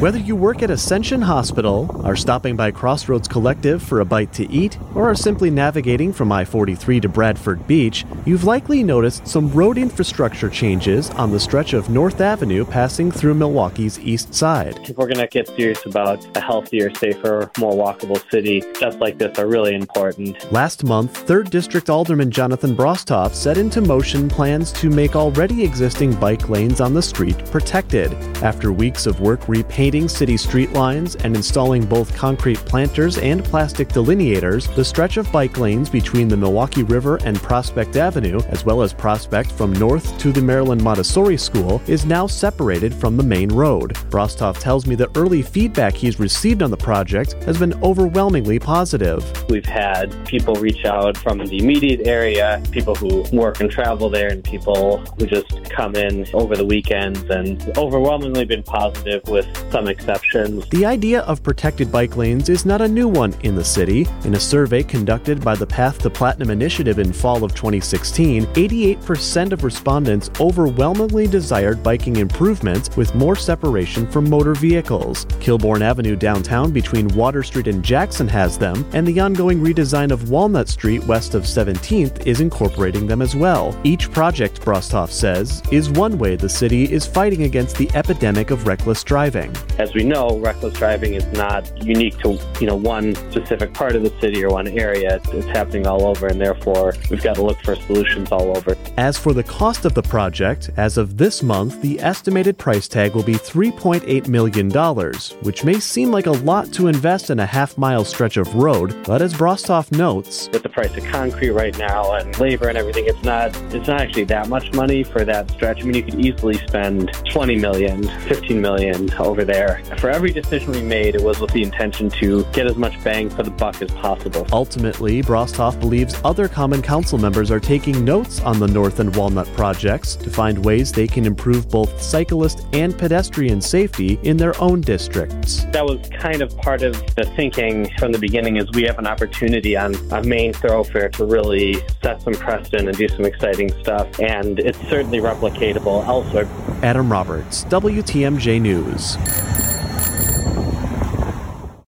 Whether you work at Ascension Hospital, are stopping by Crossroads Collective for a bite to eat, or are simply navigating from I 43 to Bradford Beach, you've likely noticed some road infrastructure changes on the stretch of North Avenue passing through Milwaukee's east side. If we're going to get serious about a healthier, safer, more walkable city, steps like this are really important. Last month, 3rd District Alderman Jonathan Brostoff set into motion plans to make already existing bike lanes on the street protected. After weeks of work repainting city street lines and installing both concrete planters and plastic delineators, the stretch of bike lanes between the Milwaukee River and Prospect Avenue, as well as Prospect from north to the Maryland Montessori School, is now separated from the main road. Brostoff tells me the early feedback he's received on the project has been overwhelmingly positive. We've had people reach out from the immediate area, people who work and travel there, and people who just come in over the weekends, and overwhelmingly been positive with some exceptions. The idea of protected bike lanes is not a new one in the city. In a survey conducted by the Path to Platinum Initiative in fall of 2016, 88% of respondents overwhelmingly desired biking improvements with more separation from motor vehicles. Kilbourn Avenue downtown between Water Street and Jackson has them, and the ongoing redesign of Walnut Street west of 17th is incorporating them as well. Each project, Brostoff says, is one way the city is fighting against the epidemic of reckless driving. As we know, reckless driving is not unique to you know one specific part of the city or one area. It's, it's happening all over, and therefore we've got to look for solutions all over. As for the cost of the project, as of this month, the estimated price tag will be $3.8 million, which may seem like a lot to invest in a half mile stretch of road, but as Brostoff notes, with the price of concrete right now and labor and everything, it's not it's not actually that much money for that stretch. I mean, you could easily spend 20 million, 15 million over there for every decision we made, it was with the intention to get as much bang for the buck as possible. Ultimately, Brostoff believes other Common Council members are taking notes on the North and Walnut projects to find ways they can improve both cyclist and pedestrian safety in their own districts. That was kind of part of the thinking from the beginning is we have an opportunity on a main thoroughfare to really set some precedent and do some exciting stuff, and it's certainly replicatable elsewhere. Adam Roberts, WTMJ News.